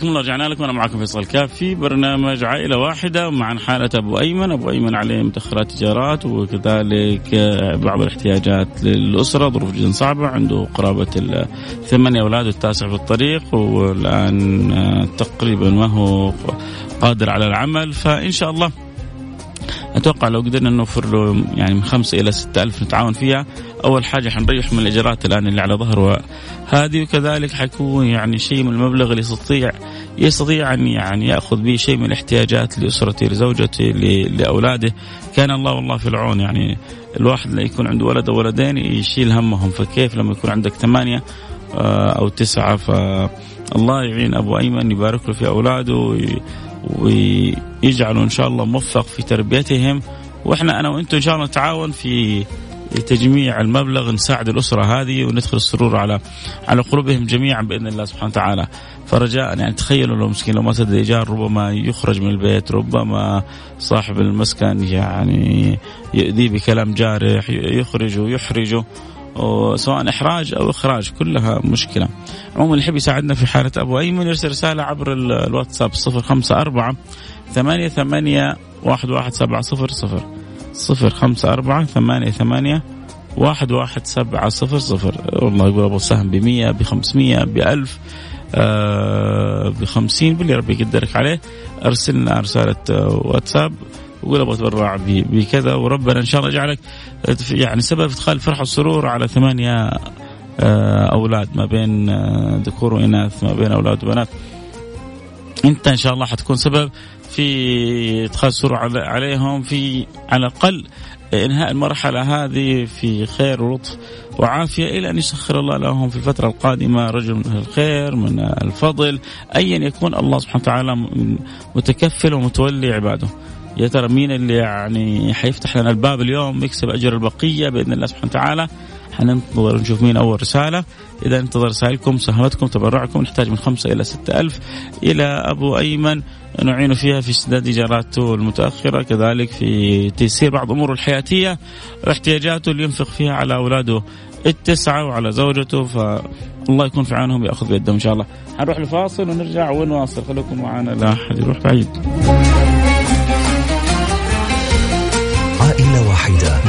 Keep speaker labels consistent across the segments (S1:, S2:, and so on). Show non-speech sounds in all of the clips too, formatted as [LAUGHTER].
S1: حياكم الله رجعنا لكم. أنا معكم فيصل كاف في برنامج عائلة واحدة مع حاله أبو أيمن، أبو أيمن عليه متأخرات تجارات وكذلك بعض الاحتياجات للأسرة. ظروف جدا صعبة. عنده قرابة الثمانية أولاد والتاسع في الطريق والآن تقريبا ما هو قادر على العمل. فإن شاء الله أتوقع لو قدرنا نوفر له يعني من خمسة إلى ستة ألف نتعاون فيها. أول حاجة حنريح من الإجراءات الآن اللي على ظهره هذه وكذلك حيكون يعني شيء من المبلغ اللي يستطيع يستطيع أن يعني يأخذ به شيء من الاحتياجات لأسرته لزوجته لأولاده. كان الله والله في العون يعني الواحد اللي يكون عنده ولد أو ولدين يشيل همهم. فكيف لما يكون عندك ثمانية آه، أو تسعة فالله يعين أبو أيمن يبارك له في أولاده ويجعله إن شاء الله موفق في تربيتهم. وإحنا أنا وأنتم إن شاء الله نتعاون في تجميع المبلغ نساعد الأسرة هذه وندخل السرور على على قلوبهم جميعا بإذن الله سبحانه وتعالى فرجاء يعني تخيلوا لو مسكين لو ما سدد الايجار ربما يخرج من البيت ربما صاحب المسكن يعني يؤذيه بكلام جارح يخرجه ويحرجه سواء إحراج أو إخراج كلها مشكلة. عموما اللي يحب يساعدنا في حالة أبو ايمن يرسل رسالة عبر الواتساب 054 ثمانية ثمانية واحد واحد سبعة صفر صفر صفر خمسة أربعة ثمانية ثمانية واحد واحد سبعة صفر صفر. والله يقول أبو سهم بمية بخمسمية بألف آه بخمسين باللي ربي يقدرك عليه. أرسلنا رسالة واتساب. وقول أبغى اتبرع بكذا. وربنا إن شاء الله يجعلك يعني سبب إدخال الفرح والسرور على ثمانية آه، أولاد. ما بين آه، ذكور وإناث ما بين أولاد وبنات. أنت إن شاء الله حتكون سبب في سرور عليهم في على الأقل إنهاء المرحلة هذه في خير ولطف وعافية إلى أن يسخر الله لهم في الفترة القادمة رجل من الخير من الفضل ايا يكون الله سبحانه وتعالى متكفل ومتولي عباده. يا ترى مين اللي يعني حيفتح لنا الباب اليوم يكسب أجر البقية بإذن الله سبحانه وتعالى حننتظر نشوف مين أول رسالة إذا انتظر رسائلكم سهمتكم تبرعكم نحتاج من خمسة إلى ستة ألف إلى أبو أيمن نعين فيها في سداد ايجاراته المتأخرة كذلك في تيسير بعض أموره الحياتية واحتياجاته اللي ينفق فيها على أولاده التسعة وعلى زوجته فالله يكون في عونهم يأخذ بيدهم إن شاء الله. حنروح لفاصل ونرجع ونواصل خليكم معنا لا أحد يروح بعيد.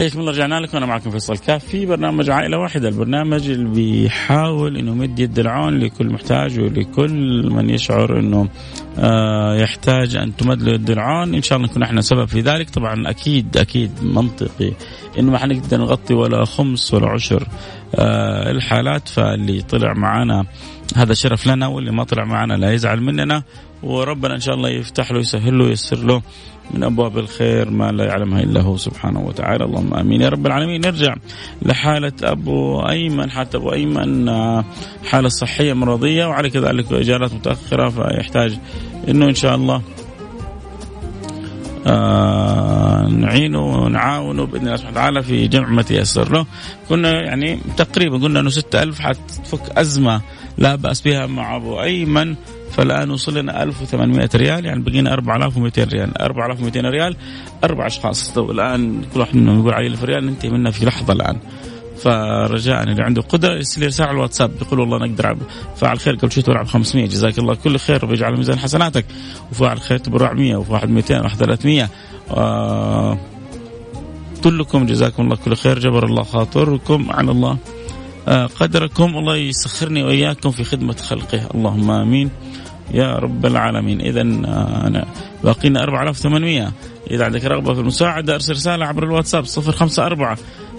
S1: حياكم الله رجعنا لكم. أنا معكم فيصل كاف في برنامج عائلة واحدة البرنامج اللي بيحاول إنه يمد يد العون لكل محتاج ولكل من يشعر إنه آه يحتاج أن تمد له يد العون. إن شاء الله نكون إحنا سبب في ذلك. طبعا أكيد أكيد منطقي إنه ما حنقدر نغطي ولا خمس ولا عشر آه الحالات. فاللي طلع معنا هذا شرف لنا واللي ما طلع معنا لا يزعل مننا. وربنا إن شاء الله يفتح له يسهل له وييسر له من أبواب الخير ما لا يعلمها إلا هو سبحانه وتعالى. اللهم آمين. يا رب العالمين. نرجع لحالة أبو أيمن. حتى أبو أيمن آه، حالة صحية مرضية. وعلى كذلك اجارات متأخرة فيحتاج إنه إن شاء الله آه نعينه ونعاونه بإذن الله سبحانه وتعالى في جمع ما تيسر له. كنا يعني تقريبا قلنا إنه 6000 حتفك أزمة لا بأس بها مع أبو أيمن. فالآن وصل لنا 1800 ريال يعني بقينا 4200 ريال. 4200 ريال أربع أشخاص. الآن كل واحد منهم يقول علي 1000 ريال ننتهي منها في لحظة الآن. فرجاء اللي عنده قدرة يرسل رسالة على الواتساب يقول والله نقدر فاعل خير قبل شوي تبرع ب 500 جزاك الله كل خير وبيجعل ميزان حسناتك. وفاعل خير تبرع 100 وفي 200 وواحد 300 آه كلكم جزاكم الله كل خير جبر الله خاطركم على الله. آه قدركم الله يسخرني وإياكم في خدمة خلقه. اللهم آمين. يا رب العالمين. اذا آه، انا باقينا 4800 إذا عندك رغبة في المساعدة أرسل رسالة عبر الواتساب 054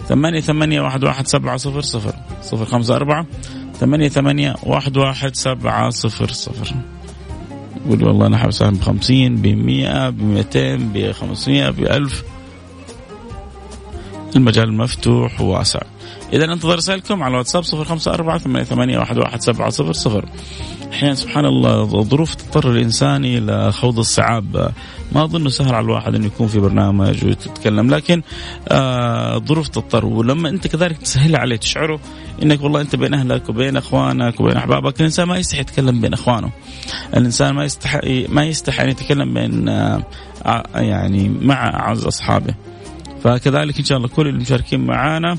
S1: ثمانية ثمانية واحد واحد سبعة صفر صفر. صفر خمسة أربعة ثمانية ثمانية واحد واحد سبعة صفر صفر. قول والله أنا حاب أساهم بخمسين بمئة بمئتين بخمسمائة بألف. المجال مفتوح وواسع إذا انتظر رسائلكم على الواتساب صفر خمسة أربعة ثمانية, ثمانية واحد, واحد سبعة صفر صفر. أحيانا سبحان الله ظروف تضطر الإنسان إلى خوض الصعاب. ما أظنه سهل على الواحد أنه يكون في برنامج وتتكلم لكن آه ظروف تضطر. ولما أنت كذلك تسهل عليه تشعره أنك والله أنت بين أهلك وبين أخوانك وبين أحبابك الإنسان ما يستحي يتكلم بين أخوانه. الإنسان ما يستحي ما يستحي أن يتكلم بين آه يعني مع أعز أصحابه. فكذلك إن شاء الله كل المشاركين معنا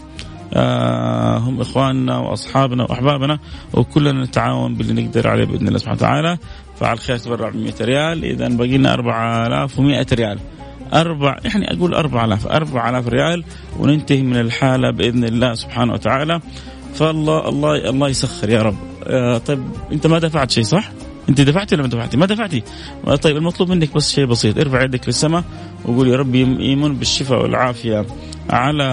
S1: آه هم إخواننا وأصحابنا وأحبابنا وكلنا نتعاون باللي نقدر عليه بإذن الله سبحانه وتعالى فعل خير تبرع ب 100 ريال اذا باقي لنا 4100 ريال أربع يعني أقول 4000 4000 ريال وننتهي من الحالة بإذن الله سبحانه وتعالى فالله الله الله يسخر يا رب آه طيب أنت ما دفعت شيء صح؟ أنت دفعتي ولا ما دفعتي؟ ما دفعتي. طيب المطلوب منك بس شيء بسيط، ارفع يدك للسماء وقول يا رب يمن بالشفاء والعافية. على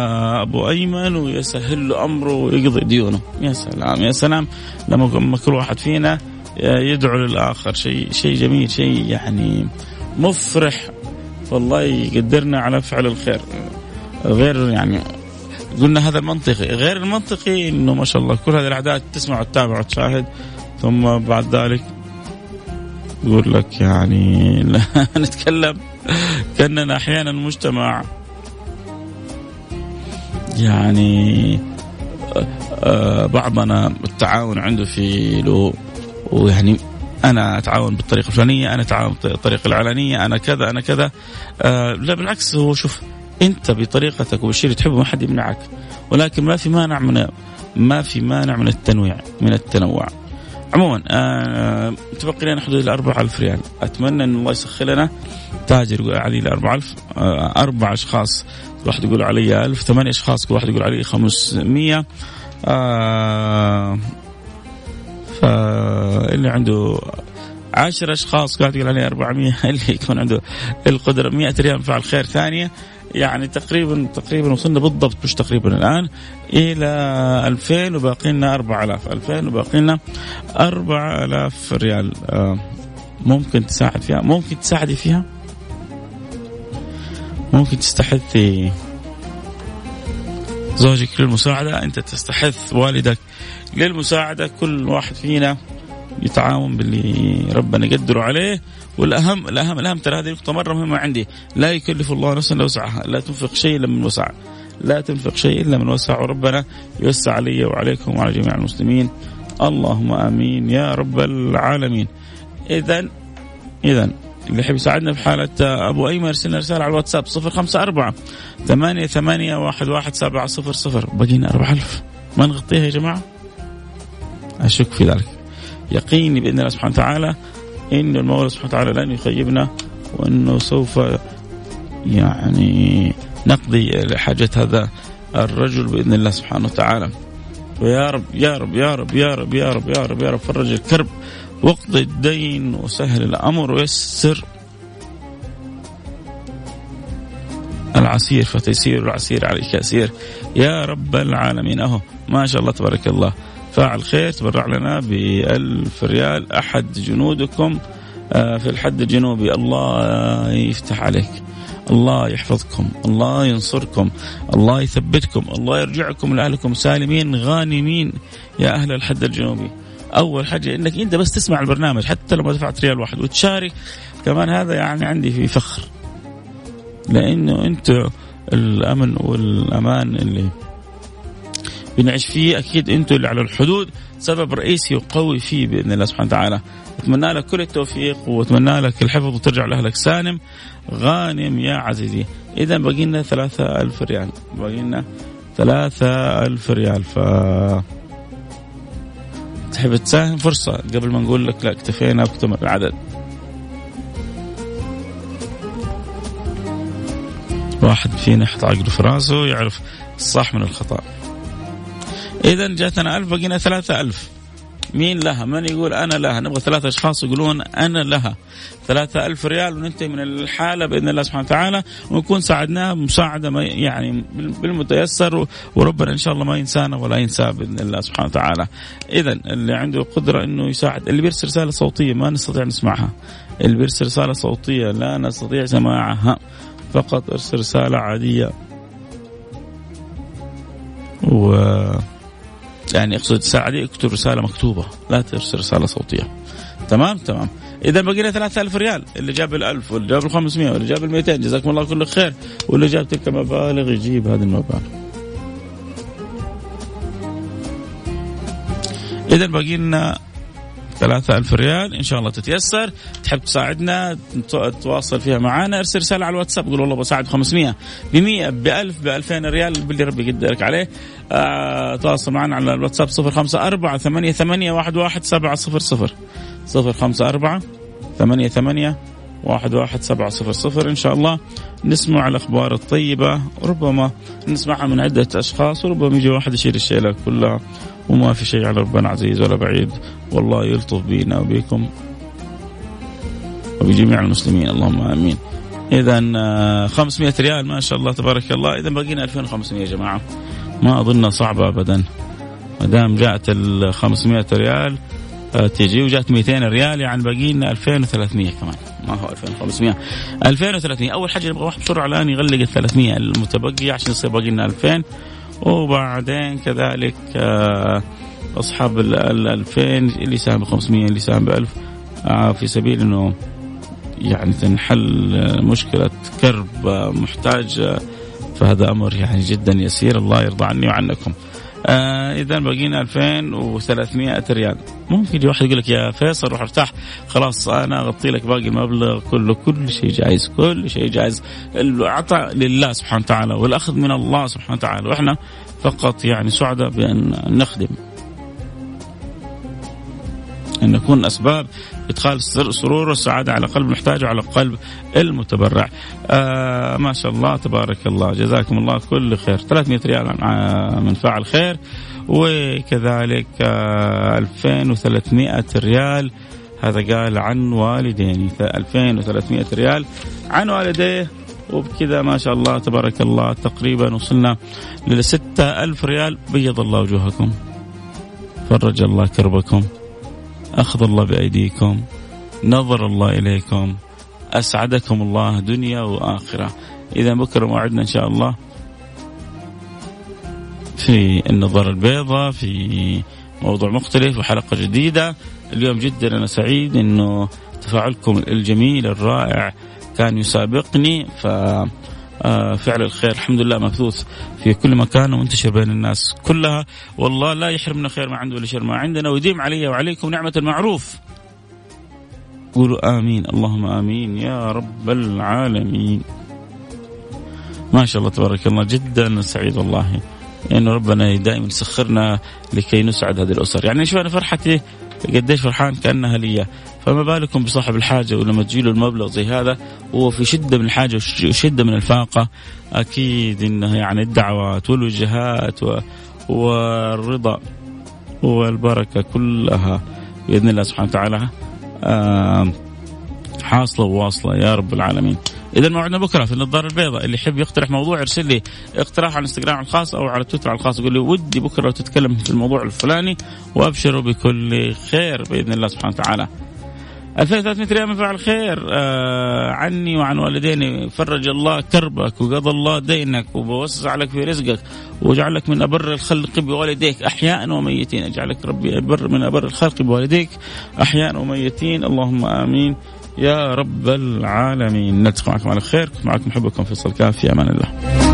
S1: أبو أيمن ويسهل له أمره ويقضي ديونه، يا سلام يا سلام. لما كل واحد فينا يدعو للآخر. شيء شيء جميل شيء يعني مفرح. والله يقدرنا على فعل الخير. غير يعني قلنا هذا المنطقي غير المنطقي إنه ما شاء الله كل هذه الاعداد تسمع وتتابع وتشاهد. ثم بعد ذلك يقول لك يعني [LAUGHS] نتكلم. كأننا أحيانا مجتمع. يعني آه، بعضنا التعاون عنده في له ويعني أنا أتعاون بالطريقة الفلانية أنا أتعاون بالطريقة العلانيه أنا كذا أنا كذا. آه لا بالعكس هو شوف أنت بطريقتك وبالشيء اللي تحبه ما حد يمنعك. ولكن ما في مانع من ما في مانع من التنويع من التنوع. عموما آه تبقي لنا حدود ال 4000 ريال. أتمنى إن الله يسخر لنا. تاجر يقول علي ال 4000 آه أربع أشخاص كل واحد يقول علي 1000 ثمانية أشخاص كل واحد يقول علي 500 آه فاللي عنده عشر أشخاص قاعد يقول عليه 400 اللي يكون عنده القدره 100 ريال فعل خير ثانية. يعني تقريبا تقريبا وصلنا بالضبط مش تقريبا الآن إلى 2000 وباقي لنا 4000 2000 وباقي لنا 4000 ريال. آه، ممكن تساعد فيها؟ ممكن تساعدي فيها؟ ممكن تستحثي زوجك للمساعدة؟ أنت تستحث والدك للمساعدة كل واحد فينا يتعاون باللي ربنا يقدره عليه. والاهم الاهم الأهم ترى هذه نقطه مرة مهمة عندي. لا يكلف الله نفسا إلا وسعها. لا تنفق شيء إلا من وسع. لا تنفق شيء إلا من وسع. وربنا يوسع علي وعليكم وعلى جميع المسلمين. اللهم آمين يا رب العالمين. اذا اذا اللي يحب يساعدنا في حالة أبو أيمن يرسلنا رسالة على الواتساب صفر خمسة أربعة ثمانية ثمانية واحد واحد سبعة صفر صفر. بقينا أربعة ألف. ما نغطيها يا جماعة؟ أشك في ذلك. يقيني بإذن الله سبحانه وتعالى إن المولى سبحانه وتعالى لن يخيبنا وأنه سوف يعني نقضي حاجة هذا الرجل بإذن الله سبحانه وتعالى. ويا رب يا رب يا رب يا رب يا رب يا رب يا رب فرج الكرب واقضي الدين وسهل الأمر ويسر العسير فتيسير العسير عليك يسير يا رب العالمين أهو ما شاء الله تبارك الله. فاعل خير تبرع لنا بألف ريال. أحد جنودكم آه، في الحد الجنوبي الله يفتح عليك الله يحفظكم الله ينصركم الله يثبتكم الله يرجعكم لأهلكم سالمين غانمين. يا أهل الحد الجنوبي أول حاجة إنك أنت بس تسمع البرنامج حتى لو ما دفعت ريال واحد وتشارك. كمان هذا يعني عندي في فخر لأنه أنت الأمن والأمان اللي بنعيش فيه أكيد أنتم اللي على الحدود. سبب رئيسي وقوي فيه بإذن الله سبحانه وتعالى. أتمنى لك كل التوفيق وأتمنى لك الحفظ وترجع لأهلك. سالم غانم يا عزيزي. إذا باقي لنا 3000 ريال. باقي لنا ثلاثة ألف ريال. ف تحب تساهم فرصة قبل ما نقول لك لا اكتفينا واكتمل العدد واحد فينا يحط عقله في راسه يعرف الصح من الخطأ. إذا جاتنا ألف بقينا ثلاثة ألف. مين لها؟ من يقول أنا لها؟ نبغى ثلاثة أشخاص يقولون أنا لها. ثلاثة ألف ريال وننتهي من الحالة بإذن الله سبحانه وتعالى ونكون ساعدناه مساعدة يعني بالمتيسر وربنا إن شاء الله ما ينسانا ولا ينسى بإذن الله سبحانه وتعالى. إذا اللي عنده قدرة أنه يساعد اللي بيرسل رسالة صوتية ما نستطيع نسمعها. اللي بيرسل رسالة صوتية لا نستطيع سماعها. فقط ارسل رسالة عادية. و يعني اقصد ساعدي اكتب رسالة مكتوبة لا ترسل رسالة صوتية. تمام؟ تمام. اذا بقينا 3000 ريال. اللي جاب ال1000 واللي جاب ال500 واللي جاب ال200 جزاكم الله كل خير. واللي جاب تلك المبالغ يجيب هذه المبالغ. اذا باقي لنا ثلاثة ألف ريال. إن شاء الله تتيسر. تحب تساعدنا تواصل فيها معنا ارسل رسالة على الواتساب قول والله بساعد 500 ب 100 ب 1000 ب 2000 ريال. باللي ربي يقدرك عليه. آه تواصل معنا على الواتساب 054 ثمانية ثمانية واحد واحد سبعة صفر صفر. صفر خمسة أربعة ثمانية ثمانية واحد واحد سبعة صفر صفر. إن شاء الله نسمع الأخبار الطيبة. ربما نسمعها من عدة أشخاص وربما يجي واحد يشيل الشيلة كلها. وما في شيء على ربنا عزيز ولا بعيد. والله يلطف بينا وبكم وبجميع المسلمين. اللهم آمين. اذا 500 آه، ريال ما شاء الله تبارك الله. اذا بقينا 2500 يا جماعة. ما اظنها صعبة ابدا. ما دام جاءت ال 500 ريال آه، تجي وجات 200 ريال يعني باقي لنا 2300 كمان. ما هو 2500 2300 أول حاجة نبغى واحد بسرعة الآن يغلق ال 300 المتبقية عشان يصير باقي لنا 2000 وبعدين كذلك آه، أصحاب ال 2000 اللي ساهم ب 500 اللي ساهم ب 1000 في سبيل إنه يعني تنحل مشكلة كرب محتاج فهذا أمر يعني جدا يسير الله يرضى عني وعنكم. آه اذا بقينا 2300 ريال. ممكن يجي واحد يقول لك يا فيصل روح ارتاح خلاص أنا أغطي لك باقي المبلغ كله. كل شيء جائز كل شيء جائز العطاء لله سبحانه وتعالى والأخذ من الله سبحانه وتعالى. وإحنا فقط يعني سعداء بأن نخدم. أن نكون أسباب إدخال السرور والسعاده على قلب المحتاج وعلى قلب المتبرع. آه ما شاء الله تبارك الله. جزاكم الله كل خير. 300 ريال من فاعل خير. وكذلك آه 2300 ريال. هذا قال عن والديني. 2300 ريال عن والديه. وبكذا ما شاء الله تبارك الله تقريبا وصلنا ل 6000 ريال. بيض الله وجوهكم. فرج الله كربكم. أخذ الله بأيديكم نظر الله إليكم أسعدكم الله دنيا وآخرة. إذا بكرة موعدنا إن شاء الله في النظر البيضاء في موضوع مختلف وحلقة جديدة. اليوم جدا أنا سعيد أنه تفاعلكم الجميل الرائع كان يسابقني ف فعل الخير. الحمد لله مبثوث في كل مكان ومنتشر بين الناس كلها. والله لا يحرمنا خير ما عنده ولا شر ما عندنا ويديم علي وعليكم نعمة المعروف قولوا آمين. اللهم آمين يا رب العالمين. ما شاء الله تبارك الله جدا سعيد والله. إن ربنا دائما يسخرنا لكي نسعد هذه الأسر. يعني شوف أنا فرحتي قديش فرحان كأنها لي. فما بالكم بصاحب الحاجة ولما تجيله المبلغ زي هذا وهو في شدة من الحاجة وشده من الفاقة أكيد إنه يعني الدعوات والوجهات والرضا والبركة كلها بإذن الله سبحانه وتعالى حاصلة وواصلة يا رب العالمين. إذا موعدنا بكرة في النظارة البيضاء اللي يحب يقترح موضوع يرسل لي اقتراح على الإنستغرام الخاص أو على تويتر الخاص يقول لي ودي بكرة تتكلم في الموضوع الفلاني وابشروا بكل خير بإذن الله سبحانه وتعالى. 2300 ريال من فعل خير آه عني وعن والديني فرج الله كربك وقضى الله دينك وبوسع لك في رزقك وجعلك من أبر الخلق بوالديك أحياء وميتين. أجعلك ربي أبر من أبر الخلق بوالديك أحياء وميتين. اللهم آمين. يا رب العالمين. نلتقي معكم على خير. معكم محبكم فيصل كاف. في أمان الله.